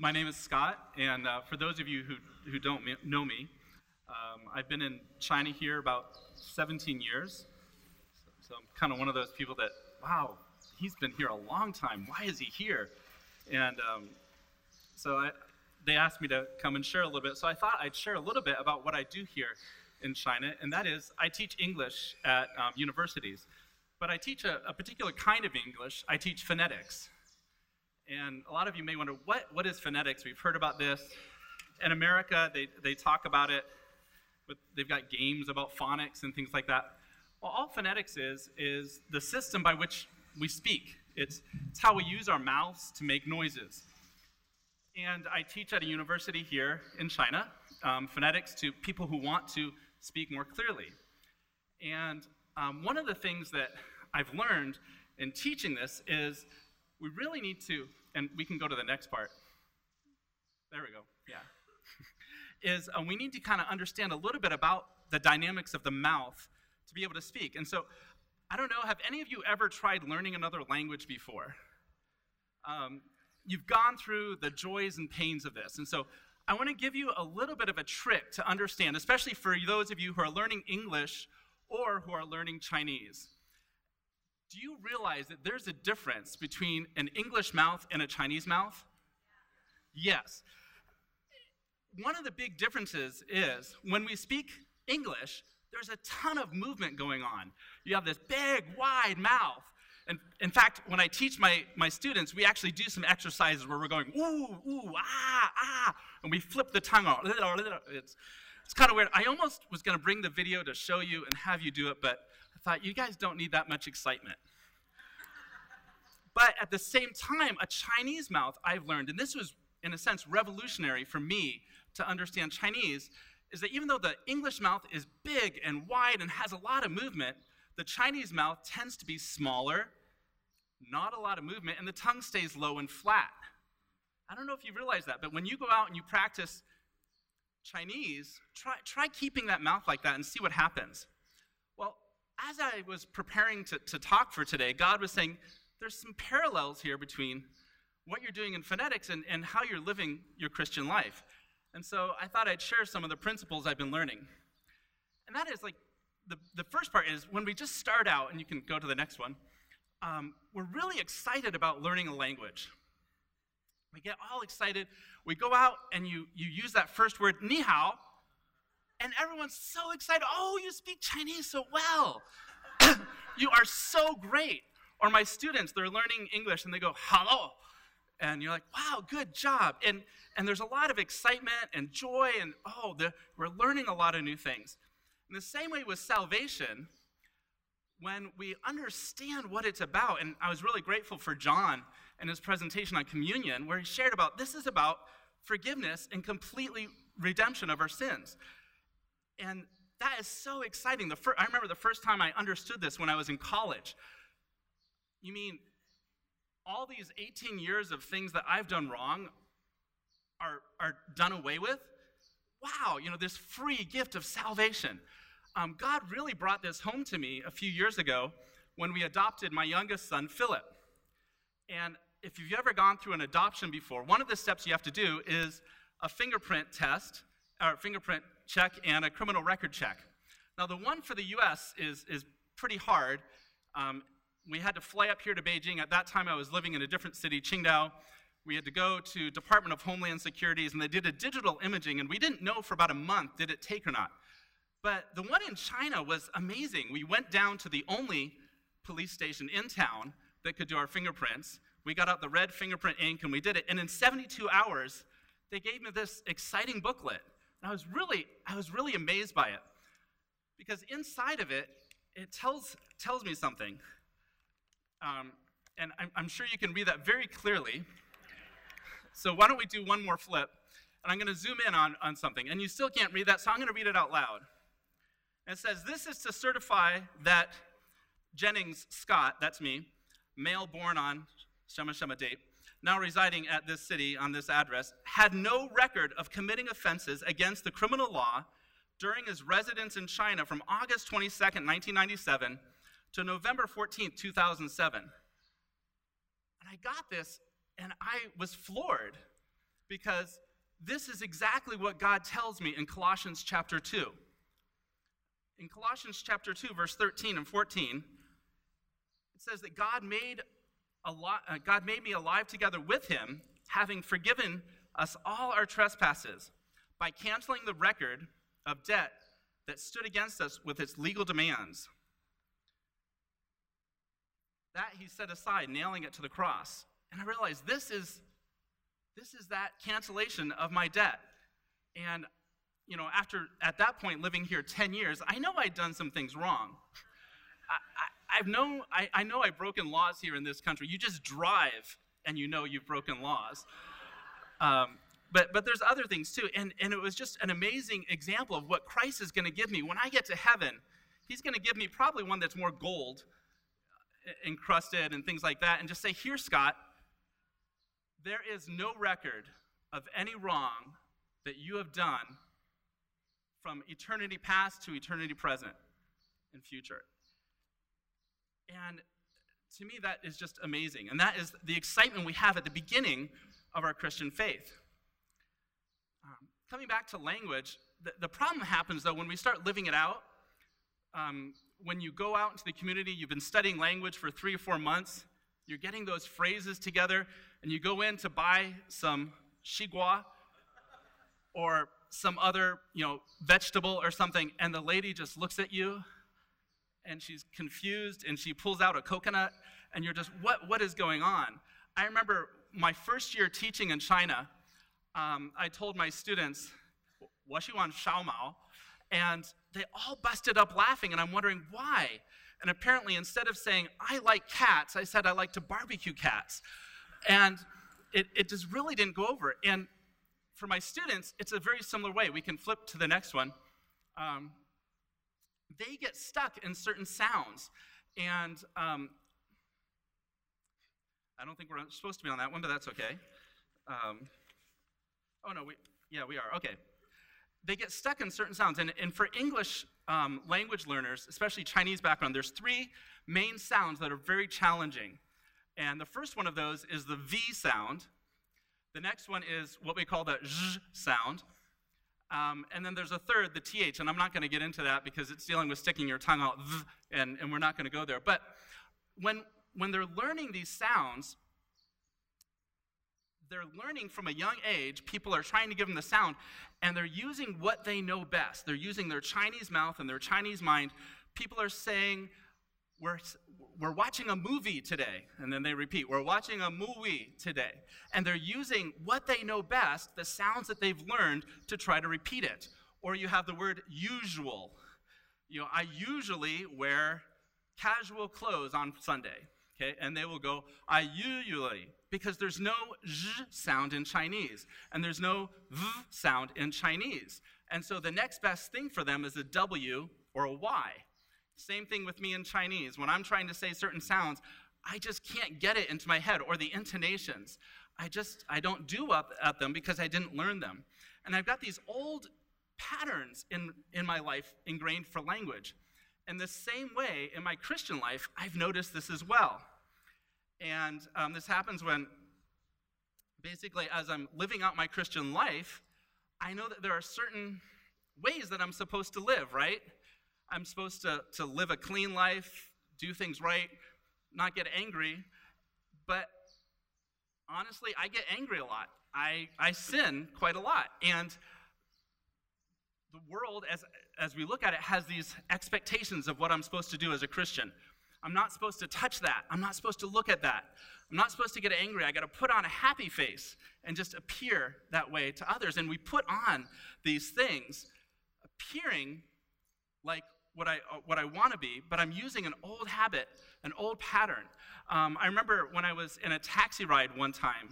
my name is Scott, and uh, for those of you who, who don't know me, um, I've been in China here about 17 years. So, so I'm kind of one of those people that, wow, he's been here a long time. Why is he here? And um, so I, they asked me to come and share a little bit. So I thought I'd share a little bit about what I do here in China, and that is I teach English at um, universities. But I teach a, a particular kind of English. I teach phonetics. And a lot of you may wonder, what, what is phonetics? We've heard about this. In America, they, they talk about it, but they've got games about phonics and things like that. Well, all phonetics is, is the system by which we speak. It's, it's how we use our mouths to make noises. And I teach at a university here in China, um, phonetics to people who want to speak more clearly. And um, one of the things that I've learned in teaching this is we really need to, and we can go to the next part. There we go, yeah. is uh, we need to kind of understand a little bit about the dynamics of the mouth to be able to speak. And so, I don't know, have any of you ever tried learning another language before? Um, you've gone through the joys and pains of this. And so, I want to give you a little bit of a trick to understand, especially for those of you who are learning English or who are learning Chinese. Do you realize that there's a difference between an English mouth and a Chinese mouth? Yes. One of the big differences is when we speak English, there's a ton of movement going on. You have this big, wide mouth. And in fact, when I teach my, my students, we actually do some exercises where we're going, ooh, ooh, ah, ah, and we flip the tongue out. It's, it's kind of weird. I almost was going to bring the video to show you and have you do it, but I thought, you guys don't need that much excitement. but at the same time, a Chinese mouth, I've learned, and this was, in a sense, revolutionary for me to understand Chinese, is that even though the English mouth is big and wide and has a lot of movement, the Chinese mouth tends to be smaller, not a lot of movement, and the tongue stays low and flat. I don't know if you realize that, but when you go out and you practice Chinese, try, try keeping that mouth like that and see what happens Well, as I was preparing to, to talk for today, God was saying, there's some parallels here between what you're doing in phonetics and, and how you're living your Christian life. And so I thought I'd share some of the principles I've been learning. And that is like, the, the first part is when we just start out, and you can go to the next one, um, we're really excited about learning a language. We get all excited. We go out and you, you use that first word, ni hao, and everyone's so excited. Oh, you speak Chinese so well. you are so great. Or my students, they're learning English and they go, hello. And you're like, wow, good job. And, and there's a lot of excitement and joy, and oh, the, we're learning a lot of new things. In the same way with salvation, when we understand what it's about, and I was really grateful for John and his presentation on communion, where he shared about this is about forgiveness and completely redemption of our sins. And that is so exciting. The fir- I remember the first time I understood this when I was in college. You mean all these 18 years of things that I've done wrong are, are done away with? Wow, you know, this free gift of salvation. Um, God really brought this home to me a few years ago when we adopted my youngest son, Philip. And if you've ever gone through an adoption before, one of the steps you have to do is a fingerprint test, or fingerprint check and a criminal record check. Now, the one for the US is, is pretty hard. Um, we had to fly up here to Beijing. At that time, I was living in a different city, Qingdao. We had to go to Department of Homeland Securities, and they did a digital imaging, and we didn't know for about a month did it take or not. But the one in China was amazing. We went down to the only police station in town that could do our fingerprints. We got out the red fingerprint ink and we did it. And in 72 hours, they gave me this exciting booklet and I was really, I was really amazed by it. Because inside of it, it tells, tells me something. Um, and I'm, I'm sure you can read that very clearly. So why don't we do one more flip? And I'm going to zoom in on, on something. And you still can't read that, so I'm going to read it out loud. And it says, This is to certify that Jennings Scott, that's me, male born on Shema Shema date, now residing at this city on this address, had no record of committing offenses against the criminal law during his residence in China from August 22, 1997 to November 14, 2007. And I got this and I was floored. because this is exactly what God tells me in Colossians chapter 2. In Colossians chapter 2, verse 13 and 14, it says that God made, a lot, uh, God made me alive together with him, having forgiven us all our trespasses by canceling the record of debt that stood against us with its legal demands. That he set aside, nailing it to the cross. And I realized this is this is that cancellation of my debt. And you know, after at that point living here 10 years, I know I'd done some things wrong. I, I, I've known, I, I know I've broken laws here in this country. You just drive and you know you've broken laws. Um, but, but there's other things too. And, and it was just an amazing example of what Christ is going to give me. When I get to heaven, he's going to give me probably one that's more gold uh, encrusted and things like that, and just say, Here, Scott, there is no record of any wrong that you have done from eternity past to eternity present and future. And to me, that is just amazing. And that is the excitement we have at the beginning of our Christian faith. Um, coming back to language, the, the, problem happens though when we start living it out. Um, when you go out into the community, you've been studying language for three or four months, you're getting those phrases together, and you go in to buy some xigua or some other, you know, vegetable or something, and the lady just looks at you and she's confused and she pulls out a coconut and you're just, what, what is going on? I remember my first year teaching in China, um, I told my students, Washiwan xiaomao," and they all busted up laughing, and I'm wondering why. And apparently, instead of saying, I like cats, I said, I like to barbecue cats. And it, it just really didn't go over. And for my students, it's a very similar way. We can flip to the next one. Um, they get stuck in certain sounds. And um, I don't think we're supposed to be on that one, but that's okay. Um, oh, no, we, yeah, we are. Okay. They get stuck in certain sounds. And, and for English um, language learners, especially Chinese background, there's three main sounds that are very challenging. And the first one of those is the V sound. The next one is what we call the zh sound. Um, and then there's a third, the th, and I'm not going to get into that because it's dealing with sticking your tongue out, and, and we're not going to go there. But when, when they're learning these sounds, they're learning from a young age. People are trying to give them the sound, and they're using what they know best. They're using their Chinese mouth and their Chinese mind. People are saying, we're, we're watching a movie today. And then they repeat, we're watching a movie today. And they're using what they know best, the sounds that they've learned, to try to repeat it. Or you have the word usual. You know, I usually wear casual clothes on Sunday. Okay, and they will go, I usually, because there's no zh sound in Chinese, and there's no v sound in Chinese. And so the next best thing for them is a W or a Y. Same thing with me in Chinese. When I'm trying to say certain sounds, I just can't get it into my head or the intonations. I just I don't do up at them because I didn't learn them. And I've got these old patterns in, in my life ingrained for language. In the same way, in my Christian life, I've noticed this as well. And um, this happens when, basically, as I'm living out my Christian life, I know that there are certain ways that I'm supposed to live, right? I'm supposed to, to live a clean life, do things right, not get angry. But honestly, I get angry a lot. I, I sin quite a lot. And the world, as, as we look at it, has these expectations of what I'm supposed to do as a Christian. I'm not supposed to touch that. I'm not supposed to look at that. I'm not supposed to get angry. I got to put on a happy face and just appear that way to others. And we put on these things, appearing like what I, uh, what I want to be, but I'm using an old habit, an old pattern. Um, I remember when I was in a taxi ride one time,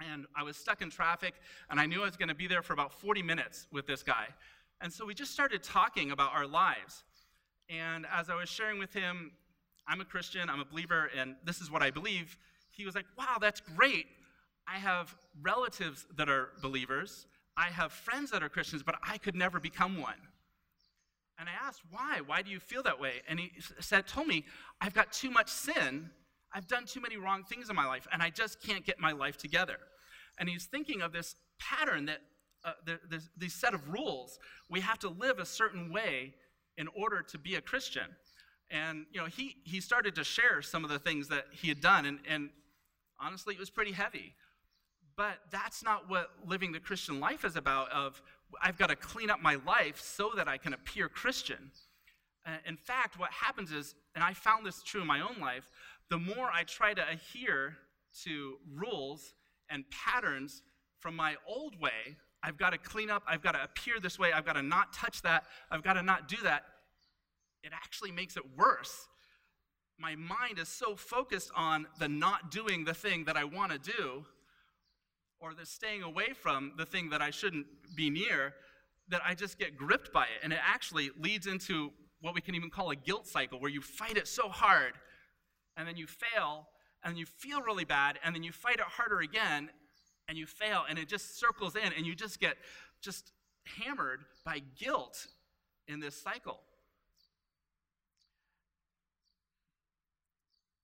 and I was stuck in traffic, and I knew I was going to be there for about 40 minutes with this guy. And so we just started talking about our lives. And as I was sharing with him, I'm a Christian, I'm a believer, and this is what I believe, he was like, Wow, that's great. I have relatives that are believers, I have friends that are Christians, but I could never become one. And I asked, why? Why do you feel that way? And he said, told me, I've got too much sin. I've done too many wrong things in my life, and I just can't get my life together. And he's thinking of this pattern that uh, there's these set of rules. We have to live a certain way in order to be a Christian. And you know, he he started to share some of the things that he had done, and, and honestly, it was pretty heavy. But that's not what living the Christian life is about. Of I've got to clean up my life so that I can appear Christian. In fact, what happens is, and I found this true in my own life, the more I try to adhere to rules and patterns from my old way, I've got to clean up, I've got to appear this way, I've got to not touch that, I've got to not do that, it actually makes it worse. My mind is so focused on the not doing the thing that I want to do, or the staying away from the thing that I shouldn't be near, that I just get gripped by it. And it actually leads into what we can even call a guilt cycle, where you fight it so hard, and then you fail, and you feel really bad, and then you fight it harder again, and you fail, and it just circles in, and you just get just hammered by guilt in this cycle.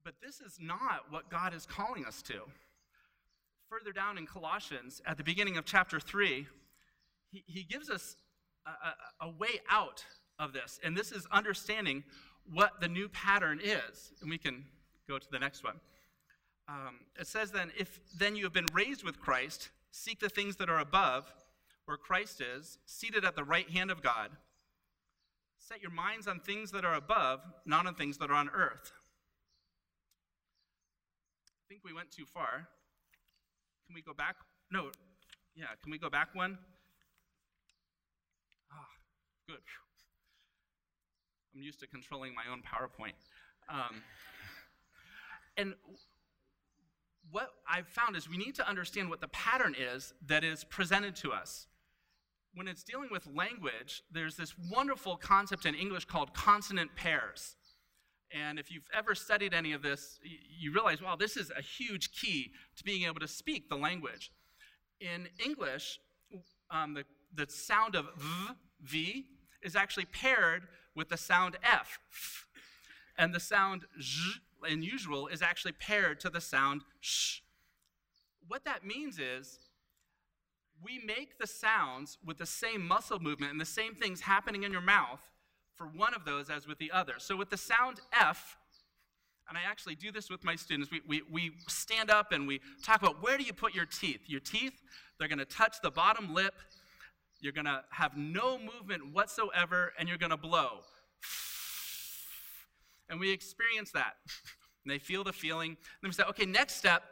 But this is not what God is calling us to. Further down in Colossians, at the beginning of chapter 3, he, he gives us a, a, a way out of this. And this is understanding what the new pattern is. And we can go to the next one. Um, it says then, if then you have been raised with Christ, seek the things that are above, where Christ is, seated at the right hand of God. Set your minds on things that are above, not on things that are on earth. I think we went too far. Can we go back? No. Yeah, can we go back one? Ah, good. I'm used to controlling my own PowerPoint. Um, and what I've found is we need to understand what the pattern is that is presented to us. When it's dealing with language, there's this wonderful concept in English called consonant pairs. And if you've ever studied any of this, you realize, wow, this is a huge key to being able to speak the language. In English, um, the, the sound of v, v is actually paired with the sound f. And the sound zh in usual is actually paired to the sound sh. What that means is we make the sounds with the same muscle movement and the same things happening in your mouth for one of those as with the other. So with the sound F, and I actually do this with my students, we, we, we stand up and we talk about where do you put your teeth? Your teeth, they're going to touch the bottom lip. You're going to have no movement whatsoever, and you're going to blow. And we experience that. and they feel the feeling. Then we say, okay, next step,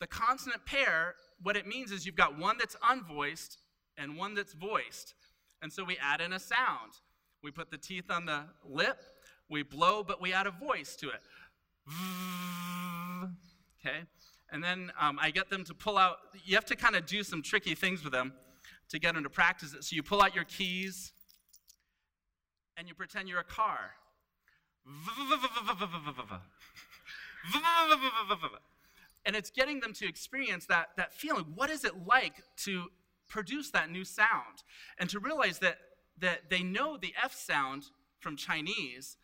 the consonant pair, what it means is you've got one that's unvoiced and one that's voiced. And so we add in a sound. We put the teeth on the lip, we blow, but we add a voice to it. Okay? And then um, I get them to pull out, you have to kind of do some tricky things with them to get them to practice it. So you pull out your keys and you pretend you're a car. And it's getting them to experience that, that feeling. What is it like to produce that new sound? And to realize that, that they know the F sound from Chinese,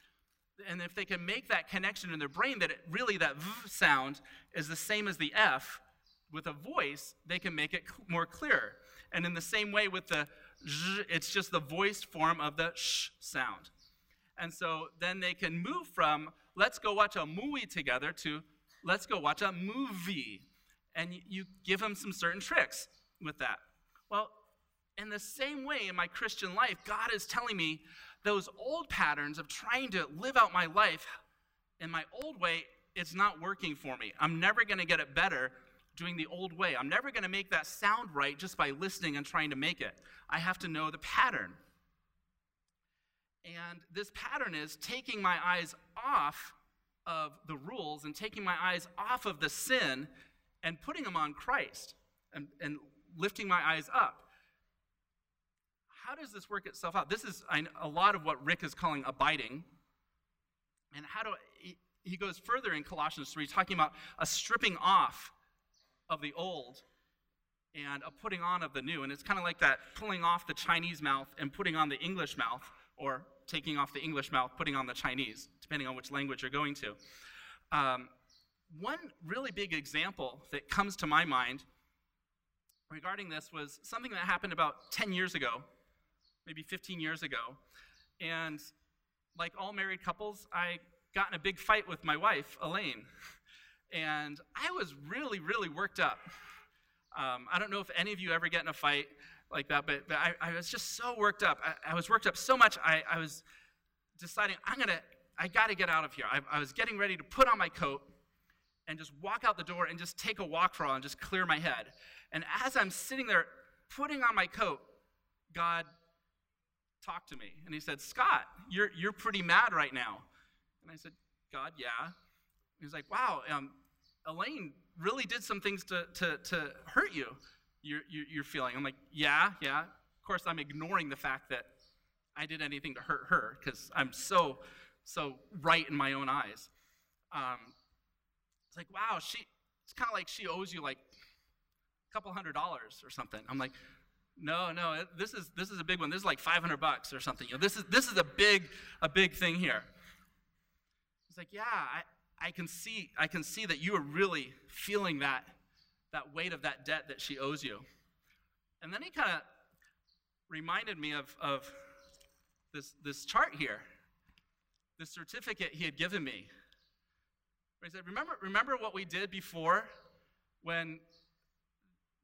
and if they can make that connection in their brain that it, really that V sound is the same as the F, with a voice, they can make it more clear. And in the same way with the Z, it's just the voiced form of the sh sound. And so then they can move from let's go watch a movie together to let's go watch a movie. And you give them some certain tricks with that. Well, in the same way in my Christian life, God is telling me those old patterns of trying to live out my life in my old way, it's not working for me. I'm never going to get it better doing the old way. I'm never going to make that sound right just by listening and trying to make it. I have to know the pattern. And this pattern is taking my eyes off of the rules and taking my eyes off of the sin and putting them on Christ and, and lifting my eyes up. How does this work itself out? This is a lot of what Rick is calling abiding. And how do he, he goes further in Colossians 3, talking about a stripping off of the old and a putting on of the new. And it's kind of like that pulling off the Chinese mouth and putting on the English mouth, or taking off the English mouth, putting on the Chinese, depending on which language you're going to. Um, one really big example that comes to my mind regarding this was something that happened about 10 years ago, maybe 15 years ago. And like all married couples, I got in a big fight with my wife, Elaine. And I was really, really worked up. Um, I don't know if any of you ever get in a fight like that, but, but I, I, was just so worked up. I, I was worked up so much, I, I was deciding, I'm going to, I got to get out of here. I, I was getting ready to put on my coat and just walk out the door and just take a walk for and just clear my head. And as I'm sitting there putting on my coat, God talked to me and he said, Scott, you're, you're pretty mad right now. And I said, God, yeah. He's like, wow, um, Elaine really did some things to, to, to hurt you. You're, you're feeling. I'm like, yeah, yeah. Of course, I'm ignoring the fact that I did anything to hurt her because I'm so, so right in my own eyes. Um, it's like, wow, she, it's kind of like she owes you like a couple hundred dollars or something. I'm like, no, no, this is, this is a big one. This is like 500 bucks or something. You know, this is, this is a big, a big thing here. He's like, yeah, I, I can see, I can see that you are really feeling that, that weight of that debt that she owes you. And then he kind of reminded me of, of this, this chart here, this certificate he had given me. He said, remember, remember what we did before when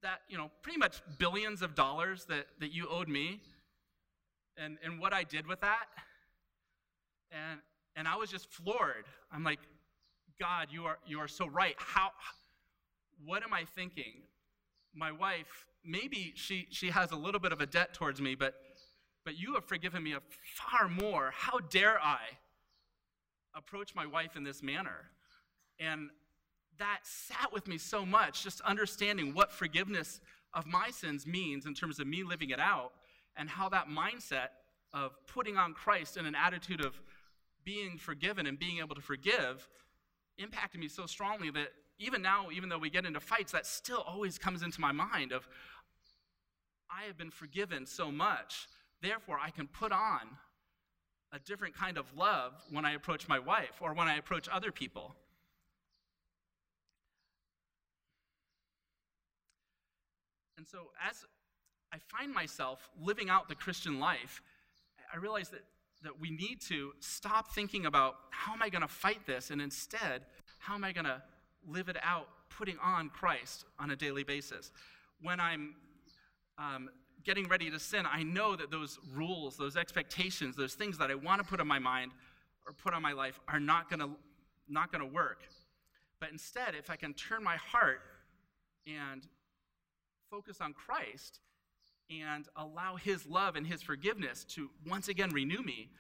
that, you know, pretty much billions of dollars that, that you owed me and, and what I did with that? And, and I was just floored. I'm like, God, you are, you are so right. How, what am I thinking? My wife, maybe she, she has a little bit of a debt towards me, but, but you have forgiven me far more. How dare I approach my wife in this manner? And that sat with me so much, just understanding what forgiveness of my sins means in terms of me living it out, and how that mindset of putting on Christ in an attitude of being forgiven and being able to forgive impacted me so strongly that even now, even though we get into fights, that still always comes into my mind of I have been forgiven so much, therefore I can put on a different kind of love when I approach my wife or when I approach other people. And so, as I find myself living out the Christian life, I realize that, that we need to stop thinking about how am I going to fight this, and instead, how am I going to live it out, putting on Christ on a daily basis. When I'm um, getting ready to sin, I know that those rules, those expectations, those things that I want to put on my mind or put on my life are not going to not going to work. But instead, if I can turn my heart and focus on Christ and allow His love and His forgiveness to once again renew me,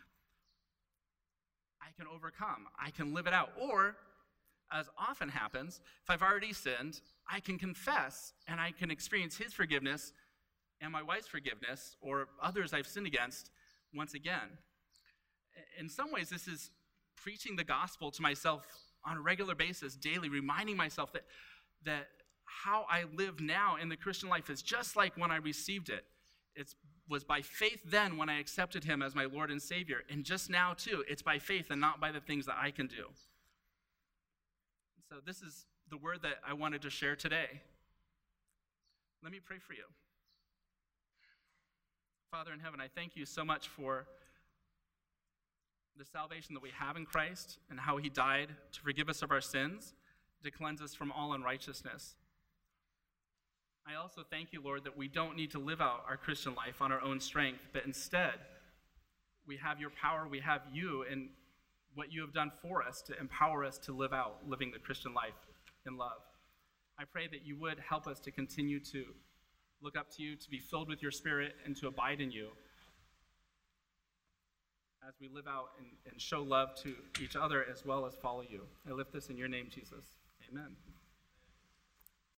I can overcome. I can live it out. Or, as often happens, if I've already sinned, I can confess and I can experience His forgiveness and my wife's forgiveness or others I've sinned against once again. In some ways, this is preaching the gospel to myself on a regular basis, daily, reminding myself that, that how I live now in the Christian life is just like when I received it. It was by faith then when I accepted Him as my Lord and Savior. And just now, too, it's by faith and not by the things that I can do. So, this is the word that I wanted to share today. Let me pray for you. Father in heaven, I thank you so much for the salvation that we have in Christ and how He died to forgive us of our sins, to cleanse us from all unrighteousness. I also thank you, Lord, that we don't need to live out our Christian life on our own strength, but instead, we have your power, we have you, and what you have done for us to empower us to live out living the Christian life in love. I pray that you would help us to continue to look up to you, to be filled with your Spirit, and to abide in you as we live out and, and show love to each other as well as follow you. I lift this in your name, Jesus. Amen.